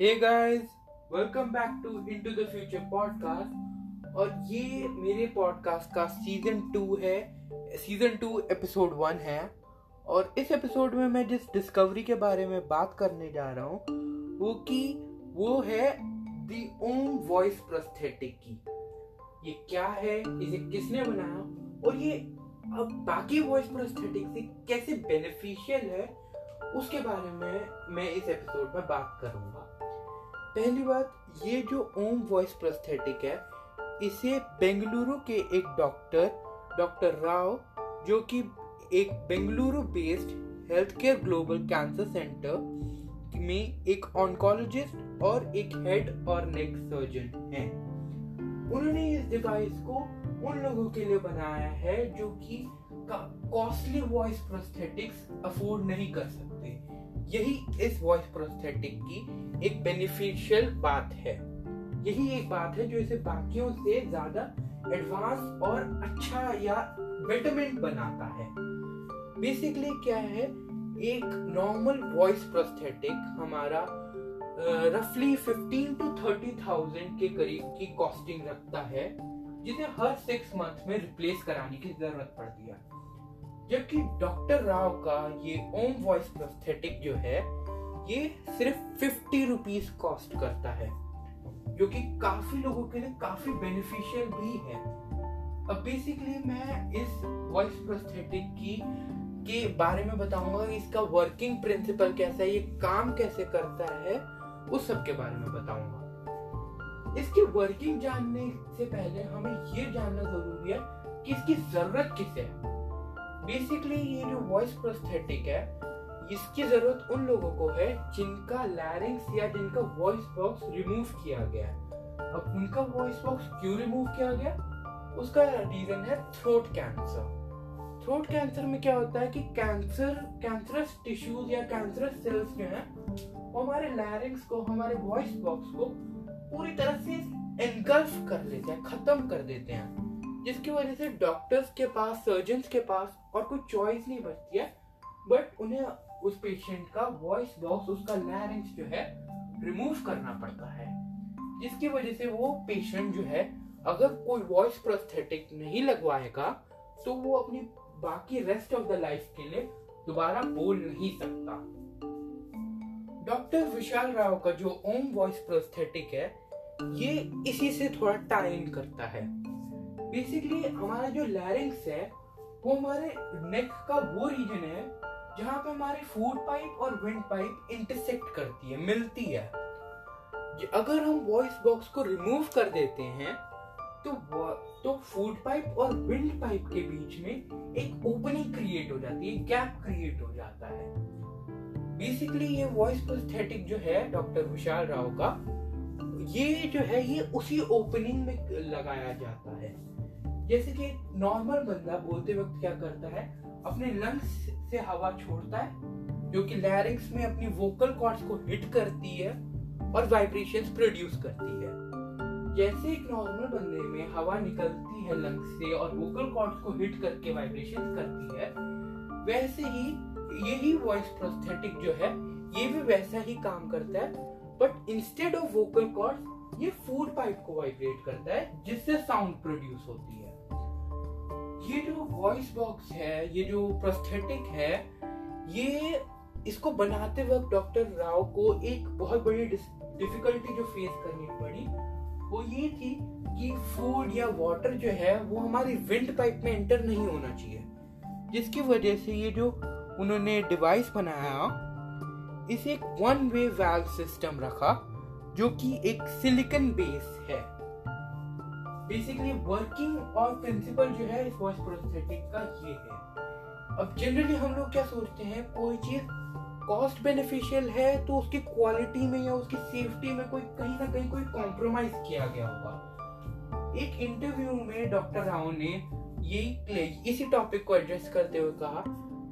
Hey guys welcome back to into the future podcast और ये मेरे पॉडकास्ट का सीज़न टू है सीज़न टू एपिसोड वन है। और इस एपिसोड में मैं जिस डिस्कवरी के बारे में बात करने जा रहा हूँ, वो कि वो है दी ओम वॉइस प्रोस्थेटिक की। ये क्या है? इसे किसने बनाया? और ये अब बाकी वॉइस प्रोस्थेटिक से कैसे बेनिफिशियल है, उसके बारे में मैं इस एपिसोड में बात करूँगा। पहली बात, ये जो ओम वॉइस प्रोस्थेटिक है, इसे बेंगलुरु के एक डॉक्टर डॉक्टर राव जो कि एक Bengaluru based health care global cancer centre में एक ऑन्कोलॉजिस्ट और एक हेड और नेक सर्जन हैं। उन्होंने इस डिवाइस को उन लोगों के लिए बनाया है जो कि कॉस्टली वॉइस प्रोस्थेटिक्स अफोर्ड नहीं कर सकते। यही इस वॉइस प्रोस्थेटिक की एक बेनिफिशियल बात है। यही एक बात है जो इसे बाकियों से ज़्यादा एडवांस और अच्छा या बेटरमेंट बनाता है। बेसिकली क्या है? एक नॉर्मल वॉइस प्रोस्थेटिक हमारा रफली फिफ्टीन टू थर्टी थाउज़ेंड के करीब की कॉस्टिंग रखता है, जिसे हर सिक्स मंथ में रिप्लेस कराने की ज़रूरत पड़ती है। जबकि डॉक्टर राव का ये ओम वॉइस प्रोस्थेटिक जो है, ये सिर्फ़ फिफ्टी रुपीज़ कॉस्ट करता है, जो कि काफ़ी लोगों के लिए काफ़ी बेनिफिशियल भी है। अब बेसिकली मैं इस वॉइस प्रोस्थेटिक की, के बारे में बताऊँगा इसका वर्किंग प्रिंसिपल कैसा है, ये काम कैसे करता है, उस सब के बारे में बताऊँगा। इसकी वर्किंग जानने से पहले हमें ये जानना ज़रूरी है कि इसकी ज़रूरत किसे है। बेसिकली ये जो वॉइस प्रोस्थेटिक है, इसकी ज़रूरत उन लोगों को है जिनका लैरिंग्स या जिनका वॉइस बॉक्स रिमूव किया गया है। अब उनका वॉइस बॉक्स क्यों रिमूव किया गया? उसका रीजन है थ्रोट कैंसर थ्रोट कैंसर में क्या होता है कि कैंसर कैंसरस टिश्यूज या कैंसरस सेल्स जो हैं, वो हमारे लैरिंग्स को, हमारे वॉइस बॉक्स को पूरी तरह से एनगल्फ कर लेते हैं, खत्म कर देते हैं। जिसकी वजह से डॉक्टर्स के पास सर्जन के पास और कोई चॉइस नहीं बचती है। बट उन्हें उस पेशेंट का वॉइस बॉक्स उसका लैरिंग्स जो है रिमूव करना पड़ता है। जिसकी वजह से वो पेशेंट जो है, अगर कोई वॉइस प्रोस्थेटिक नहीं लगवाएगा तो वो अपनी बाकी रेस्ट ऑफ़ द लाइफ के लिए दोबारा बोल नहीं सकता। डॉक्टर विशाल राव का जो ओम वॉइस प्रोस्थेटिक है, ये इसी से थोड़ा टाइम करता है। बेसिकली हमारा जो लैरिंग्स है, वो हमारे नेक का वो रीजन है, जहाँ पे हमारी फ़ूड पाइप और विंड पाइप इंटरसेक्ट करती है, मिलती है। अगर हम वॉइस बॉक्स को रिमूव कर देते हैं तो तो फ़ूड पाइप और विंड पाइप के बीच में एक ओपनिंग क्रिएट हो जाती है गैप क्रिएट हो जाता है। बेसिकली ये वॉइस प्रोस्थेटिक जो है डॉक्टर विशाल राव का, ये जो है, ये उसी ओपनिंग में लगाया जाता है। जैसे कि नॉर्मल बंदा बोलते वक्त क्या करता है, अपने लंग्स से हवा छोड़ता है, जो कि लैरिंग्स में अपनी वोकल कॉर्ड्स को हिट करती है और वाइब्रेशंस प्रोड्यूस करती है। जैसे एक नॉर्मल बंदे में हवा निकलती है लंग्स से और वोकल कॉर्ड्स को हिट करके वाइब्रेशंस करती है, वैसे ही यही वॉइस प्रोस्थेटिक जो है, ये भी वैसा ही काम करता है but instead of vocal cords ये फ़ूड पाइप को वाइब्रेट करता है, जिससे साउंड प्रोड्यूस होती है। ये जो वॉइस बॉक्स है, ये जो प्रोस्थेटिक है, ये इसको बनाते वक्त डॉक्टर राव को एक बहुत बड़ी डिफिकल्टी जो फेस करनी पड़ी, वो ये थी कि फ़ूड या वाटर जो है, वो हमारी विंड पाइप में एंटर नहीं होना चाहिए। जिसकी वजह से ये जो उन्होंने डिवाइस बनाया, इसे एक वन वे वैल्व सिस्टम रखा। जो कि एक सिलिकन बेस है। बेसिकली वर्किंग और प्रिंसिपल जो है, इस वॉइस प्रोस्थेटिक का ये है। अब जनरली हम लोग क्या सोचते हैं, कोई चीज़ कॉस्ट बेनिफिशियल है तो उसकी क्वालिटी में या उसकी सेफ्टी में कोई, कहीं ना कहीं कोई कॉम्प्रोमाइज किया गया होगा। एक इंटरव्यू में डॉक्टर राव ने यही इसी टॉपिक को एड्रेस करते हुए कहा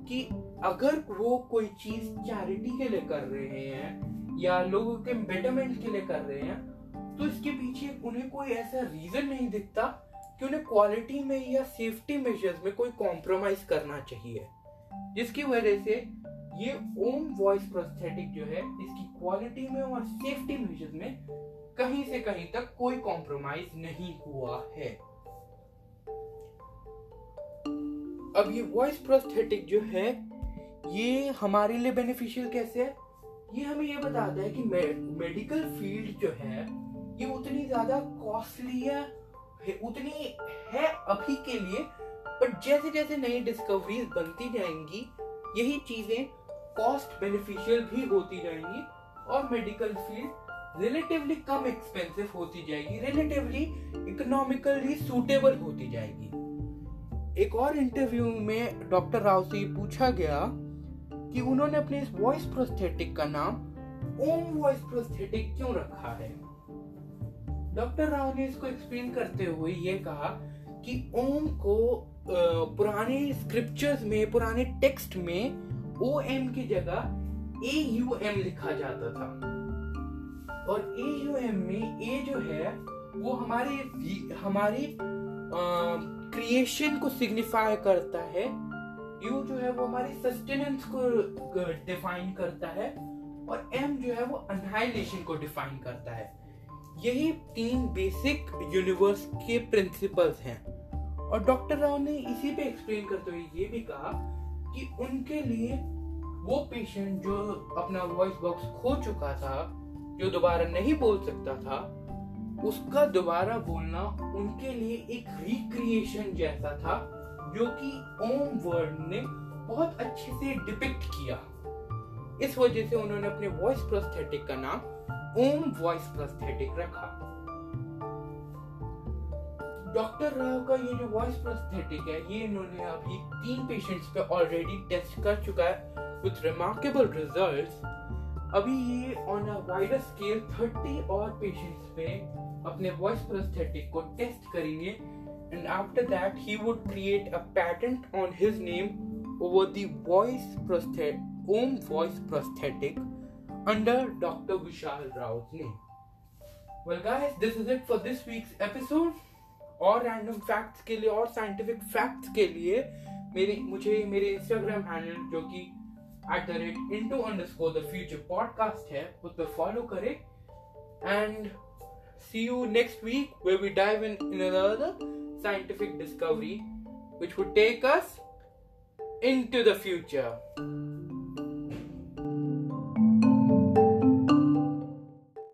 कि अगर वो कोई चीज़ चैरिटी के लिए कर रहे हैं या लोगों के बेटरमेंट के लिए कर रहे हैं तो इसके पीछे उन्हें कोई ऐसा रीजन नहीं दिखता कि उन्हें क्वालिटी में या सेफ्टी मेजर्स में कोई कॉम्प्रोमाइज करना चाहिए। जिसकी वजह से ये ओम वॉइस प्रोस्थेटिक जो है, इसकी क्वालिटी में और सेफ्टी मेजर्स में कहीं से कहीं तक कोई कॉम्प्रोमाइज नहीं हुआ है। अब ये वॉइस प्रोस्थेटिक जो है, ये हमारे लिए बेनिफिशियल कैसे है? ये हमें ये बताता है कि मेडिकल फ़ील्ड जो है, ये उतनी ज़्यादा कॉस्टली है उतनी है अभी के लिए बट जैसे जैसे नई डिस्कवरीज बनती जाएँगी, यही चीज़ें कॉस्ट बेनिफिशियल भी होती जाएँगी और मेडिकल फ़ील्ड रिलेटिवली कम एक्सपेंसिव होती जाएगी रिलेटिवली इकोनॉमिकली सूटेबल होती जाएगी। एक और इंटरव्यू में डॉक्टर राव से पूछा गया कि उन्होंने अपने इस वॉइस प्रोस्थेटिक का नाम ओम वॉइस प्रोस्थेटिक क्यों रखा है? डॉक्टर राव ने इसको एक्सप्लेन करते हुए ये कहा कि ओम को पुराने स्क्रिप्चर्स में, पुराने टेक्स्ट में ओ एम की जगह ए यू एम लिखा जाता था। और ए यू एम में ए जो है, वो हमारे, हमारी क्रिएशन को सिग्निफाई करता है यू जो है वो हमारी सस्टेनेंस को डिफाइन करता है और एम जो है वो अनहाइलेशन को डिफाइन करता है। यही तीन बेसिक यूनिवर्स के प्रिंसिपल्स हैं। और डॉक्टर राव ने इसी पे एक्सप्लेन करते हुए ये भी कहा कि उनके लिए वो पेशेंट जो अपना वॉइस बॉक्स खो चुका था, जो दोबारा नहीं बोल सकता था, उसका दोबारा बोलना उनके लिए एक रिक्रिएशन जैसा था। जो कि ओम वर्ड ने बहुत अच्छे से डिपिक्ट किया। इस वजह से उन्होंने अपने वॉइस प्रोस्थेटिक का नाम ओम वॉइस प्रोस्थेटिक रखा। डॉक्टर राव का ये जो वॉइस प्रोस्थेटिक है, ये इन्होंने अभी तीन पेशेंट्स पे ऑलरेडी टेस्ट कर चुका है। विथ रिमार्केबल रिजल्ट्स अभी ये ऑन अ वाइडर स्केल 30 और पेशेंट्स पे अपने वॉइस प्रोस्थेटिक को टेस्ट करेंगे। and after that he would create a patent on his name over the voice prosthetic Om voice prosthetic under Dr. Vishal Rao's name. Well guys, this is it for this week's episode. और random facts के लिए और scientific facts के लिए मेरे मुझे मेरे Instagram handle जो कि at the rate into underscore the future podcast है उस पर फॉलो करें and see you next week where we dive in in other scientific discovery which would take us into the future.